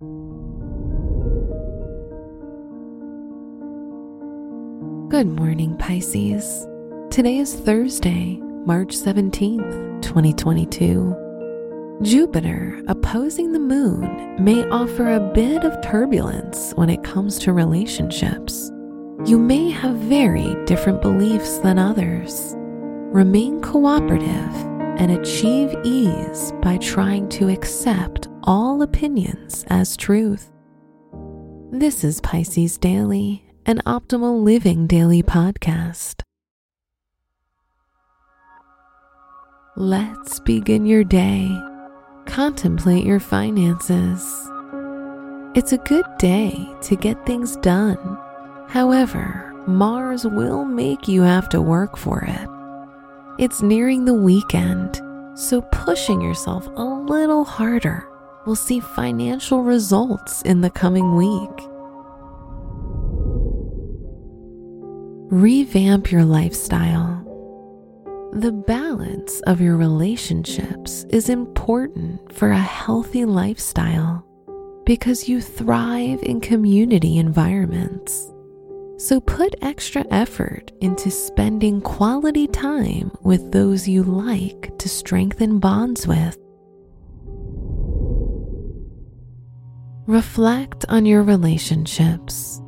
Good morning, Pisces. Today is Thursday, March 17th, 2022. Jupiter opposing the moon may offer a bit of turbulence when it comes to relationships. You may have very different beliefs than others. Remain cooperative and achieve ease by trying to accept all opinions as truth. This is Pisces Daily, an optimal living daily podcast. Let's begin your day. Contemplate your finances. It's a good day to get things done. However, Mars will make you have to work for it. It's nearing the weekend, so pushing yourself a little harder will see financial results in the coming week. Revamp your lifestyle. The balance of your relationships is important for a healthy lifestyle because you thrive in community environments. So put extra effort into spending quality time with those you like to strengthen bonds with. Reflect on your relationships.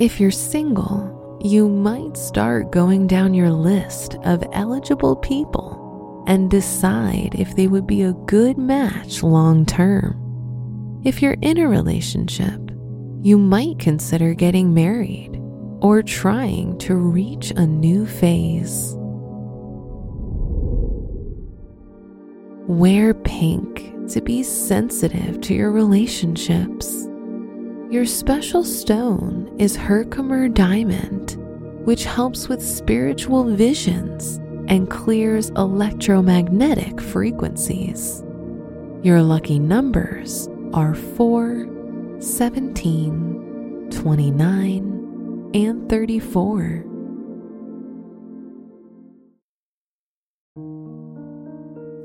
If you're single, you might start going down your list of eligible people and decide if they would be a good match long term. If you're in a relationship, you might consider getting married or trying to reach a new phase. Wear pink to be sensitive to your relationships. Your special stone is Herkimer Diamond, which helps with spiritual visions and clears electromagnetic frequencies. Your lucky numbers are 4, 17, 29, and 34.